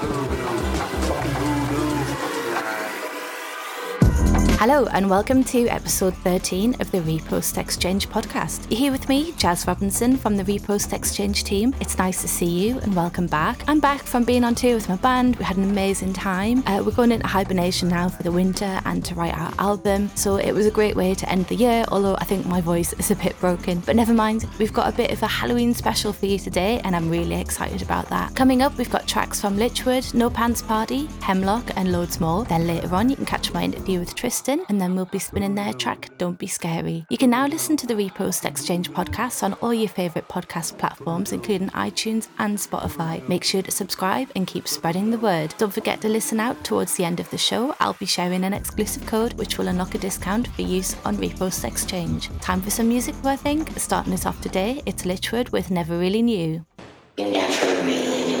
Thank you. Hello, and welcome to episode 13 of the Repost Exchange podcast. You're here with me, Jaz Robinson from the Repost Exchange team. It's nice to see you and welcome back. I'm back from being on tour with my band. We had an amazing time. Uh, we're going into hibernation now for the winter and to write our album, so it was a great way to end the year, although I think my voice is a bit broken. But never mind, we've got a bit of a Halloween special for you today, and I'm really excited about that. Coming up, we've got tracks from Lichwood, No Pants Party, Hemlock, and loads more. Then later on, you can catch my interview with Tristan and then we'll be spinning their track, Don't Be Scary. You can now listen to the Repost Exchange podcast on all your favourite podcast platforms, including iTunes and Spotify. Make sure to subscribe and keep spreading the word. Don't forget to listen out towards the end of the show. I'll be sharing an exclusive code which will unlock a discount for use on Repost Exchange. Time for some music, I think. Starting us off today, it's Lichwood with Never Really Knew. You never really knew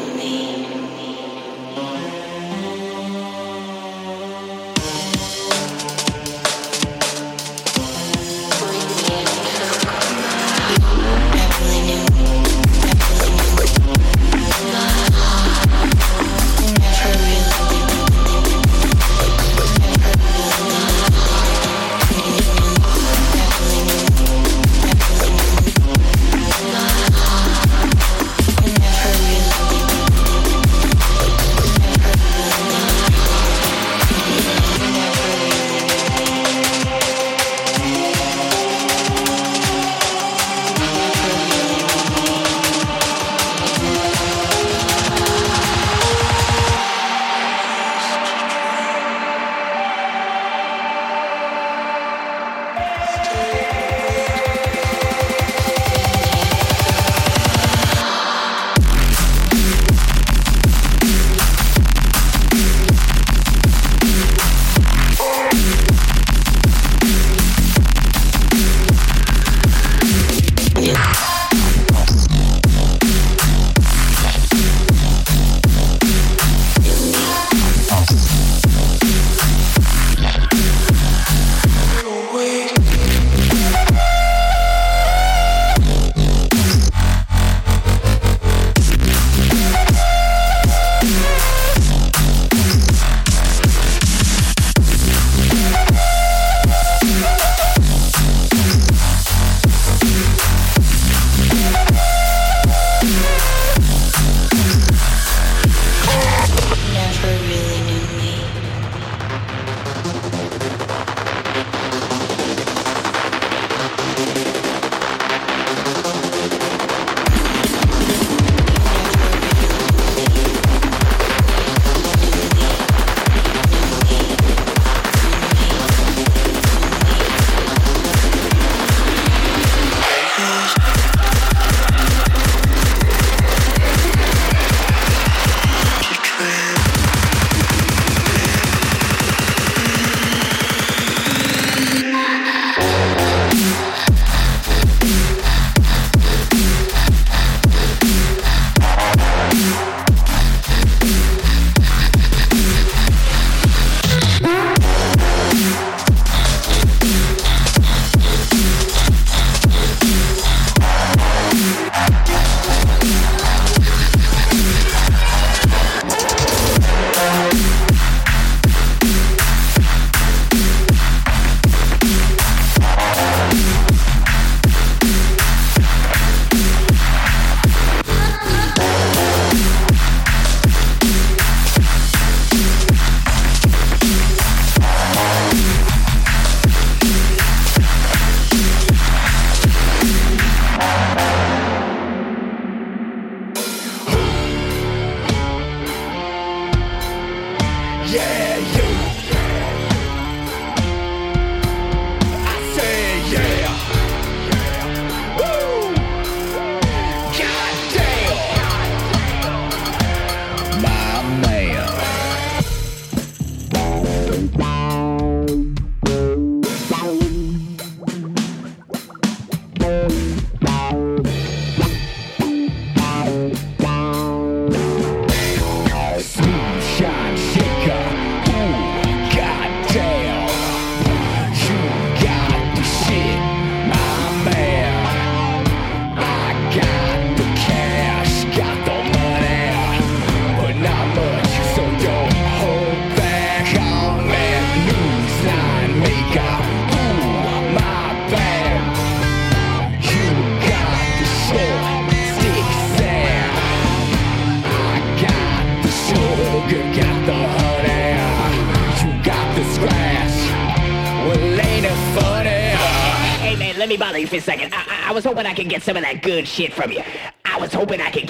get some of that good shit from you. I was hoping I could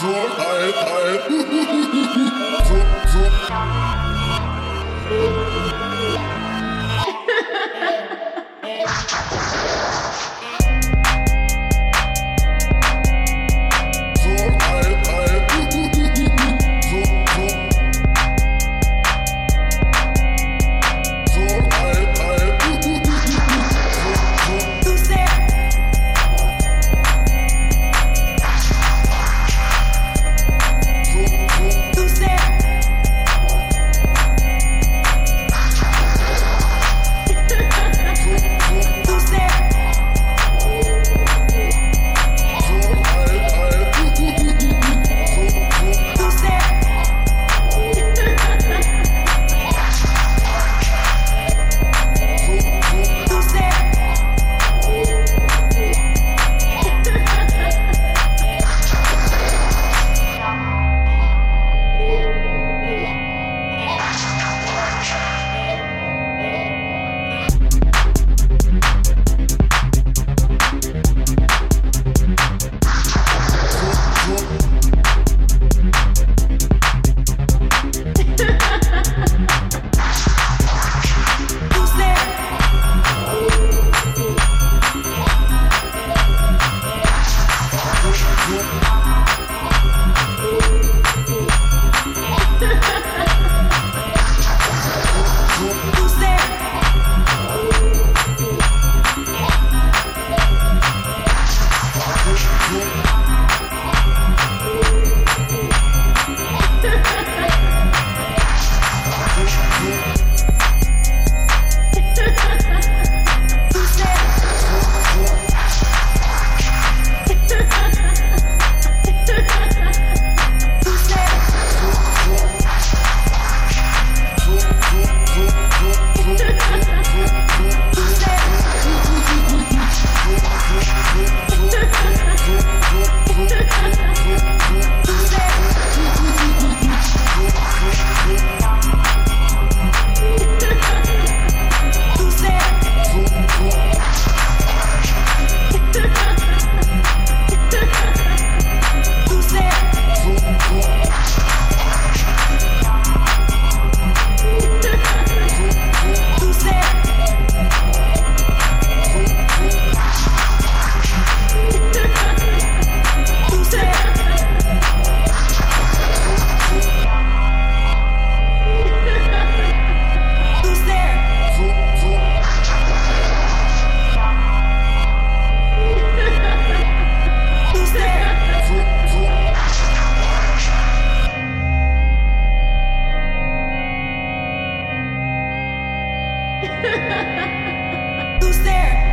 so alt, alt. Who's there?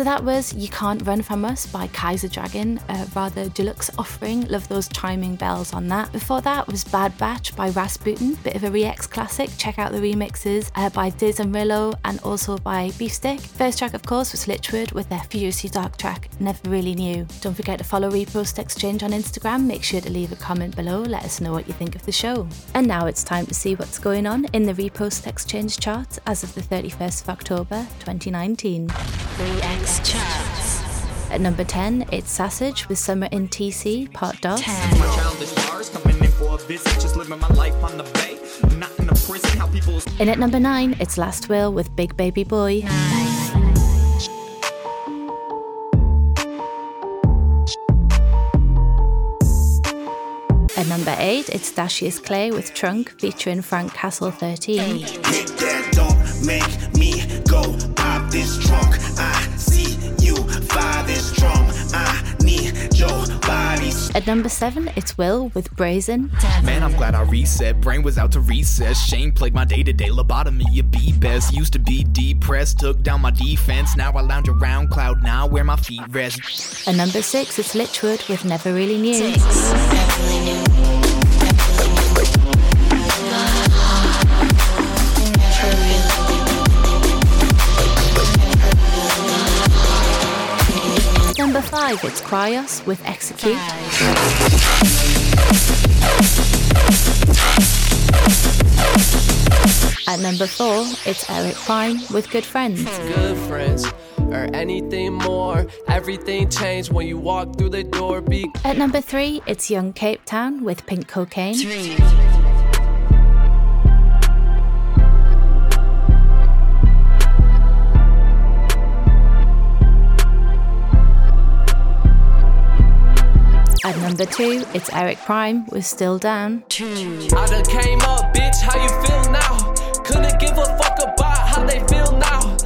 So that was You Can't Run From Us by Kaizer Dragon, a rather deluxe offering. Love those chiming bells on that. Before that was Bad Batch by Ras Bootin', bit of a re-ex classic. Check out the remixes uh, by Diz and Rillo and also by Beefstick. First track, of course, was Lichwood with their Furiously Dark track, Never Really Knew. Don't forget to follow Repost Exchange on Instagram. Make sure to leave a comment below. Let us know what you think of the show. And now it's time to see what's going on in the Repost Exchange chart as of the 31st of October 2019. Re-Ex charts. charts. At number 10, it's Sausage with Summer in TC, Part Dos. In at number 9, it's Last Will with Big Baby Boy. At number eight, it's Dashius Clay with Trunk featuring Frank Castle 13. Trunk, I At number 7, it's Will with Brazen. Man, I'm glad I reset. Brain was out to recess. Shame plagued my day to day. Lobotomy, you be best. Used to be depressed, took down my defense. Now I lounge around cloud now where my feet rest. At number 6, it's Lichwood with Never Really Knew. Six. Never really knew. Number 5, it's Cryos with Execute. At number 4, it's Eric Prime with Good Friends. good friends or anything more. Everything changed when you walk through the door. Be At number 3, it's Young Cape Town with Pink Cocaine. Three. At number 2, it's Eric Prime with Still Down. Hmm, I done came up, bitch. How you feel now? Couldn't give a fuck about how they feel now.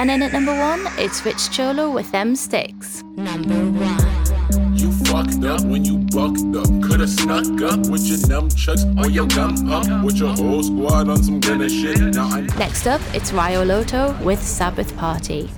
And then at number 1, it's Rich Cholo with Them Sticks. Number one. You fucked up when you bucked up. Coulda snuck up with your nunchucks or your gum up with your whole squad on some gunner shit. Now I'm Next up, it's Ryo Loto with Sabbath Party.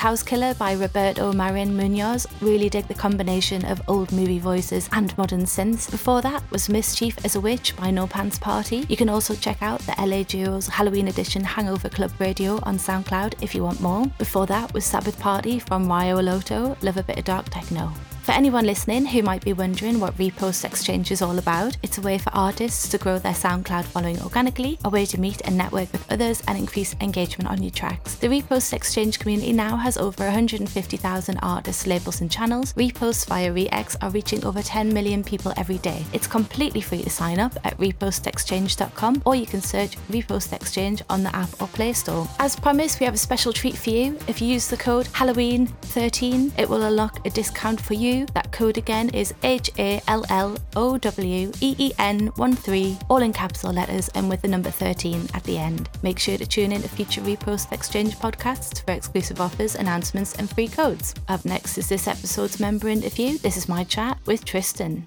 House Killer by Roberto Marín Muñoz. Really dig the combination of old movie voices and modern synths. Before that was Mischief as a Witch by No Pants Party. You can also check out the LA Duo's Halloween edition Hangover Club Radio on SoundCloud if you want more. Before that was Sabbath Party from Ryo Loto. Love a bit of dark techno. For anyone listening who might be wondering what Repost Exchange is all about, it's a way for artists to grow their SoundCloud following organically, a way to meet and network with others and increase engagement on your tracks. The Repost Exchange community now has over 150,000 artists, labels, and channels. Reposts via Re-Ex are reaching over 10 million people every day. It's completely free to sign up at repostexchange.com or you can search Repost Exchange on the app or Play Store. As promised, we have a special treat for you. If you use the code Halloween13, it will unlock a discount for you. That code again is H A L L O W E E N 1 3, all in capital letters and with the number 13 at the end. Make sure to tune in to future Repost Exchange podcasts for exclusive offers, announcements, and free codes. Up next is this episode's member interview. This is my chat with Tristan.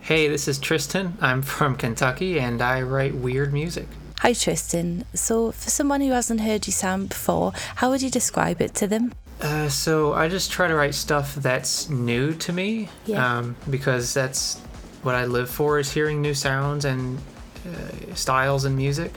Hey, this is Tristan. I'm from Kentucky and I write weird music. Hi Tristan. So, for someone who hasn't heard you sound before, how would you describe it to them? Uh, so I just try to write stuff that's new to me Yeah. um, because that's what I live for is hearing new sounds and uh, styles in music.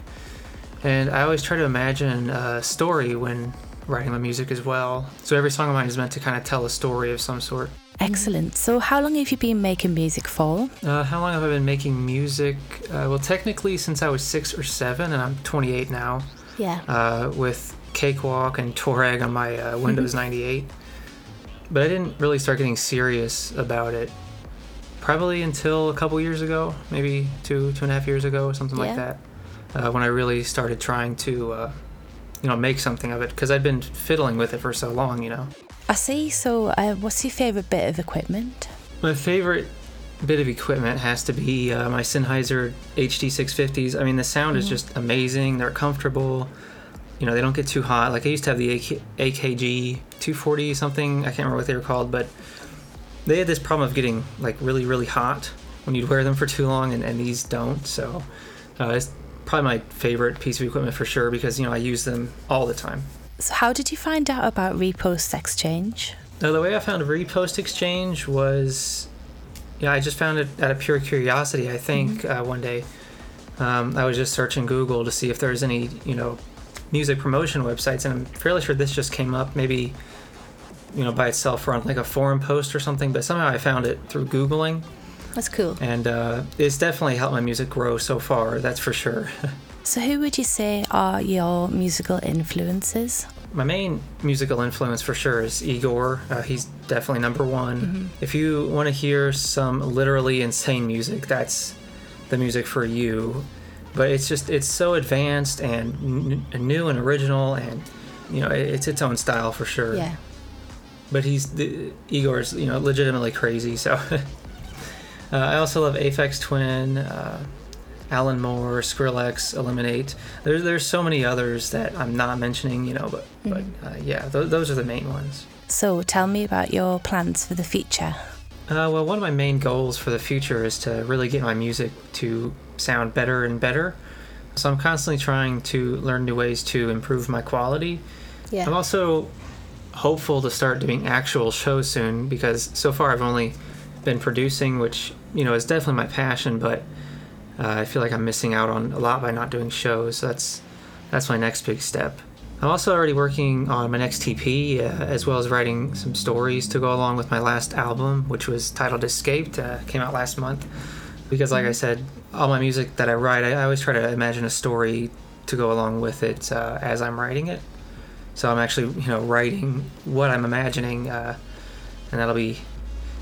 And I always try to imagine a story when writing my music as well. So every song of mine is meant to kind of tell a story of some sort. Excellent. So, how long have you been making music for? Uh, how long have I been making music? Uh, well, technically, since I was six or seven, and I'm 28 now, Yeah. uh, with Cakewalk and Touareg on my uh, Windows 98. But I didn't really start getting serious about it probably until a couple years ago, maybe two, two and a half years ago, or something like that, uh, when I really started trying to, uh, you know, make something of it because I'd been fiddling with it for so long, you know. I see. So, uh, what's your favourite bit of equipment? My favorite bit of equipment has to be uh, my Sennheiser HD650s. I mean, the sound is just amazing. They're comfortable. You know, they don't get too hot. Like I used to have the AK- AKG 240 something. I can't remember what they were called, but they had this problem of getting like really, really hot when you'd wear them for too long, and, and these don't. So uh, it's probably my favorite piece of equipment for sure because you know I use them all the time. So, how did you find out about Repost Exchange? No, the way I found Repost Exchange was, yeah, I just found it out of pure curiosity. I think uh, one day um, I was just searching Google to see if there's any, you know, music promotion websites, and I'm fairly sure this just came up, maybe, you know, by itself or on like a forum post or something. But somehow I found it through googling, That's cool. and uh, it's definitely helped my music grow so far. That's for sure. So, who would you say are your musical influences? My main musical influence for sure is Igorrr. Uh, he's definitely number one. If you want to hear some literally insane music, that's the music for you. But it's just, it's so advanced and n- new and original, and you know, it's its own style for sure. Yeah. But he's, the, Igorrr's, you know, legitimately crazy. So uh, I also love Aphex Twin. Uh, Alan Moore, Skrillex, Eliminate. There's there's so many others that I'm not mentioning, you know, but but uh, yeah, th- those are the main ones. So, tell me about your plans for the future. Uh, well, one of my main goals for the future is to really get my music to sound better and better. So I'm constantly trying to learn new ways to improve my quality. Yeah. I'm also hopeful to start doing actual shows soon because so far I've only been producing, which you know is definitely my passion, but uh, I feel like I'm missing out on a lot by not doing shows. So that's that's my next big step. I'm also already working on my next EP, uh, as well as writing some stories to go along with my last album, which was titled Escaped. Uh, came out last month. Because, like I said, all my music that I write, I, I always try to imagine a story to go along with it uh, as I'm writing it. So I'm actually, you know, writing what I'm imagining, uh, and that'll be.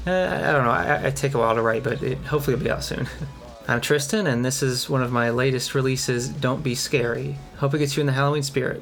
Uh, I don't know. I, I take a while to write, but it hopefully it'll be out soon. I'm Tristan, and this is one of my latest releases, Don't Be Scary. Hope it gets you in the Halloween spirit.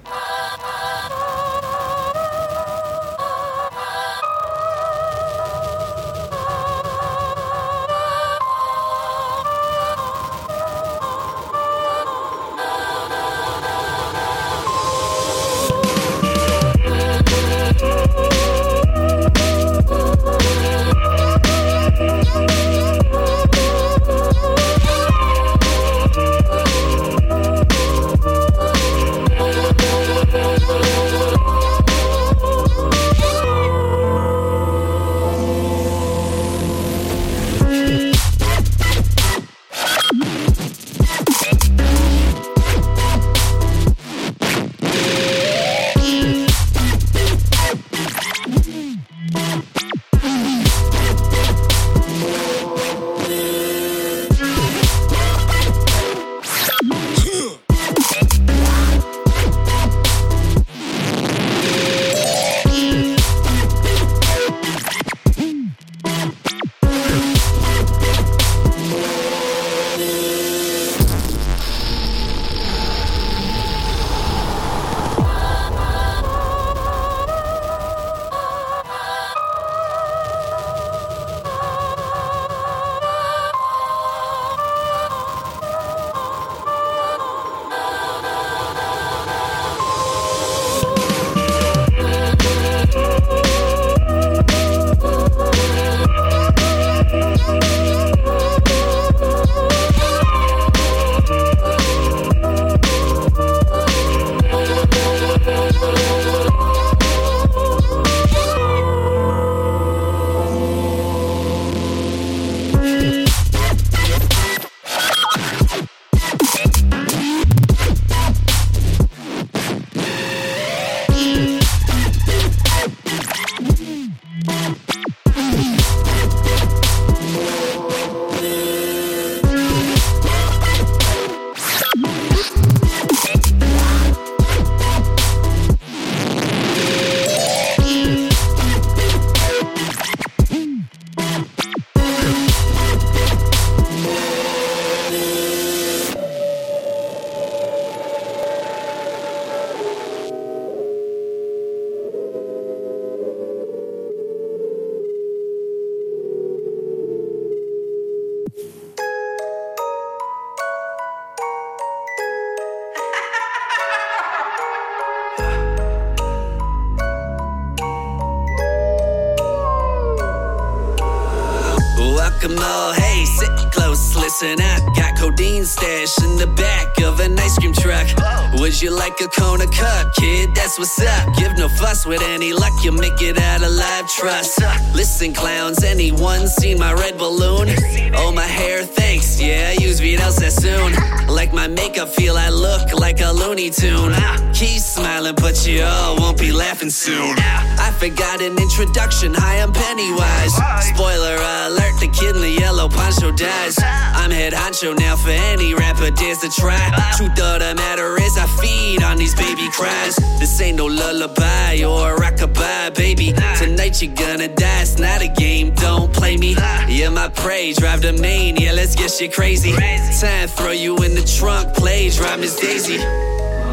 Would you like a Kona cup, kid? That's what's up. Give no fuss with any luck, you make it out alive. Trust. Listen, clowns, anyone seen my red balloon? Oh, my hair, thanks. Yeah, use Vidal Sassoon. Like my makeup feel, I look like a Looney Tune. Keep smiling, but you all won't be laughing soon. I forgot an introduction. Hi, I'm Pennywise. Spoiler alert, the kid in the yellow poncho dies. I'm head honcho now for any rapper dares to try. Truth of the matter is, I feed on these baby cries. This ain't no lullaby or a rockabye, baby. Tonight you're gonna die. It's not a game. Don't play me. You're my prey. Drive the main. Yeah, let's get shit crazy. Time throw you in the trunk. Play. Drive Miss Daisy.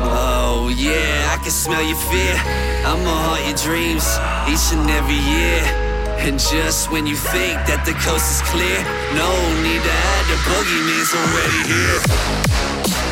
Oh yeah, I can smell your fear. I'ma haunt your dreams each and every year. And just when you think that the coast is clear, no need to hide, the boogeyman's already here.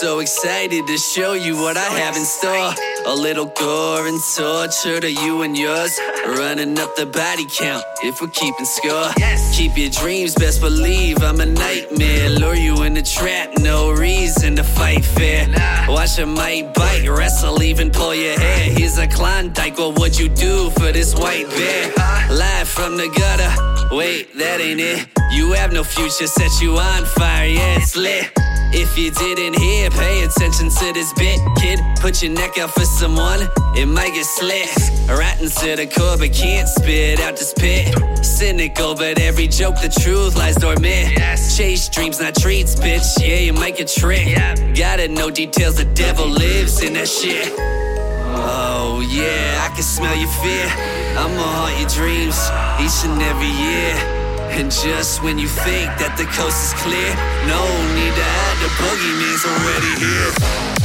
So excited to show you what I have in store. A little gore and torture to you and yours. Running up the body count if we're keeping score. Keep your dreams, best believe I'm a nightmare. Lure you in the trap, no reason to fight fair. Watch a might bite, wrestle, even pull your hair. Here's a Klondike, what would you do for this white bear? Live from the gutter. Wait, that ain't it. You have no future, set you on fire, yeah, it's lit. If you didn't hear, pay attention to this bit, kid. Put your neck out for someone, it might get slit. Rotten to the core, but can't spit out this pit. Cynical, but every joke, the truth lies dormant. Chase dreams, not treats, bitch. Yeah, you might get tricked. Gotta know details, the devil lives in that shit. Oh yeah, I can smell your fear. I'ma haunt your dreams each and every year. And just when you think that the coast is clear, no need to hide, the boogeyman's already here.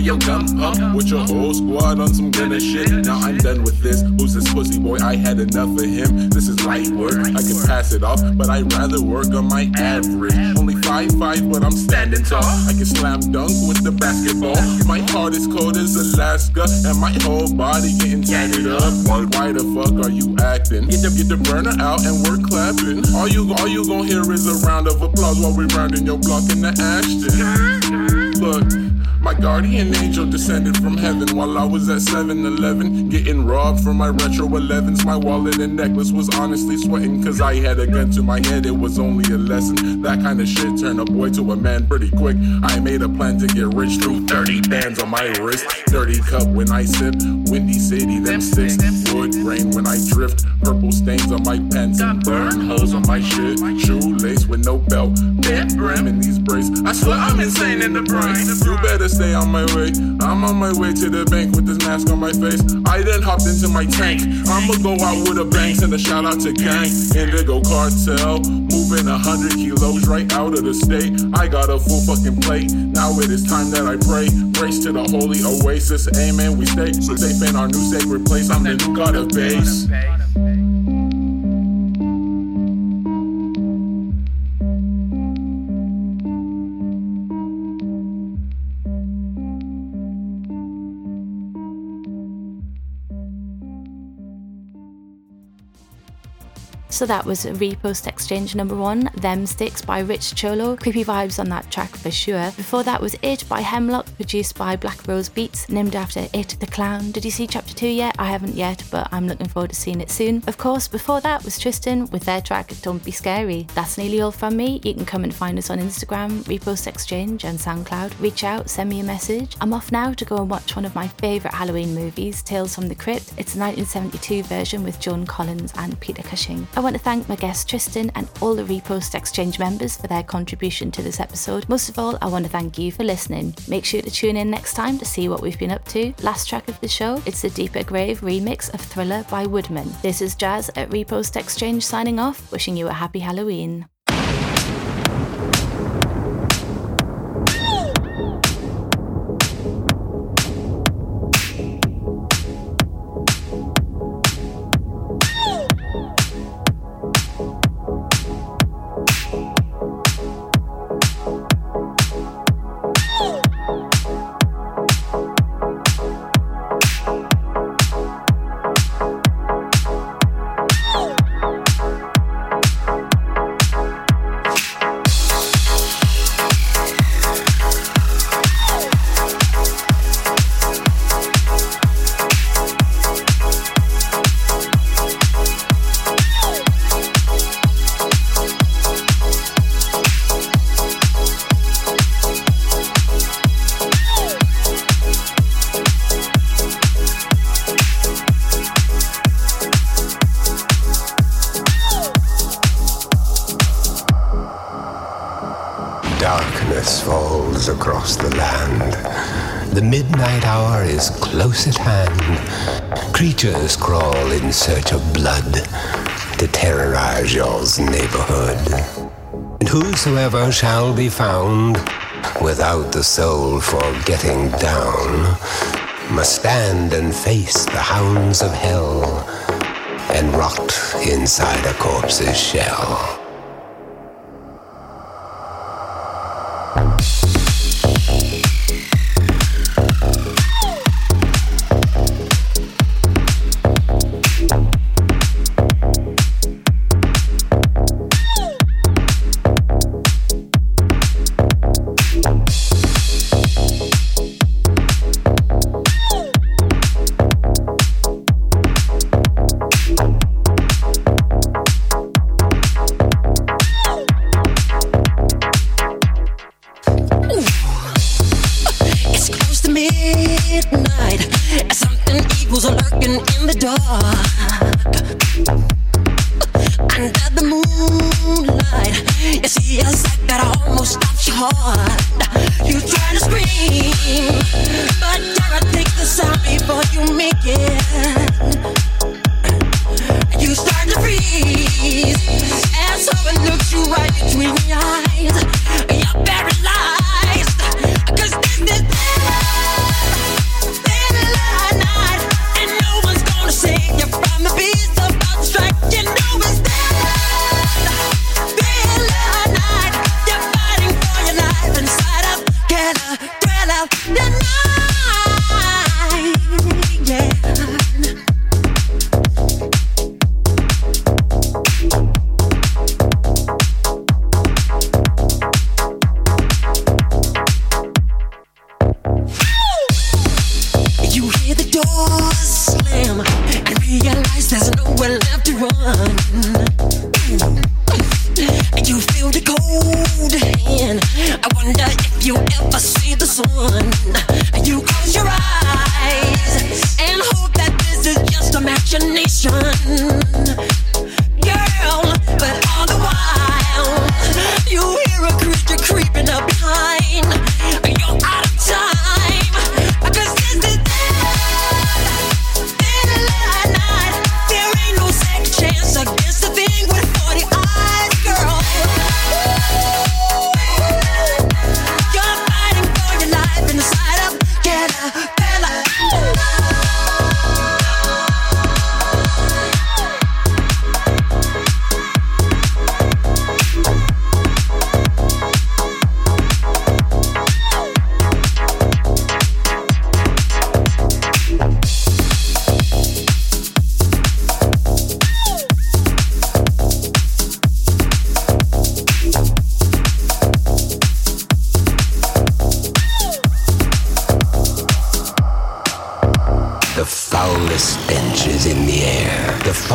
Your gum up with your whole squad on some gunner shit. Now I'm done with this. Who's this pussy boy? I had enough of him. This is light work. I can pass it off, but I'd rather work on my average. Only five five, but I'm standing tall. I can slam dunk with the basketball. My heart is cold as Alaska, and my whole body getting tatted up. Why, why the fuck are you acting? Get the get the burner out and we're clapping. All you all you gon' hear is a round of applause while we rounding your block in the Ashton. Look. My guardian angel descended from heaven while I was at 7 Eleven. Getting robbed for my retro 11s. My wallet and necklace was honestly sweating cause I had a gun to my head. It was only a lesson. That kind of shit turned a boy to a man pretty quick. I made a plan to get rich through 30 bands on my wrist. Dirty cup when I sip. Windy city, them sticks. Wood rain when I drift. Purple stains on my pants and burn holes on my shit. Shoelace with no belt. Bent brim in these braids. I swear I'm insane in the brain. You better stay on my way. I'm on my way to the bank with this mask on my face. I then hopped into my tank. I'ma go out with a bang. Send a shout out to gang. Indigo cartel. Moving a hundred kilos right out of the state. I got a full fucking plate. Now it is time that I pray. Grace to the holy oasis. Amen. We stay safe in our new sacred place. I'm the new god of bass. So that was Repost Exchange number one, Them Sticks by Rich Cholo. Creepy vibes on that track for sure. Before that was It by Hemlock, produced by Black Rose Beatz, named after It the Clown. Did you see chapter two yet? I haven't yet, but I'm looking forward to seeing it soon. Of course, before that was Tristan with their track Don't Be Scary. That's nearly all from me. You can come and find us on Instagram, Repost Exchange, and SoundCloud. Reach out, send me a message. I'm off now to go and watch one of my favourite Halloween movies, Tales from the Crypt. It's a 1972 version with Joan Collins and Peter Cushing. I want to thank my guest Tristan and all the Repost Exchange members for their contribution to this episode. Most of all, I want to thank you for listening. Make sure to tune in next time to see what we've been up to. Last track of the show, it's the Deeper Grave remix of Thriller by Woodman. This is Jaz at Repost Exchange signing off, wishing you a happy Halloween. Darkness falls across the land. The midnight hour is close at hand. Creatures crawl in search of blood to terrorize y'all's neighborhood. And whosoever shall be found without the soul for getting down must stand and face the hounds of hell and rot inside a corpse's shell.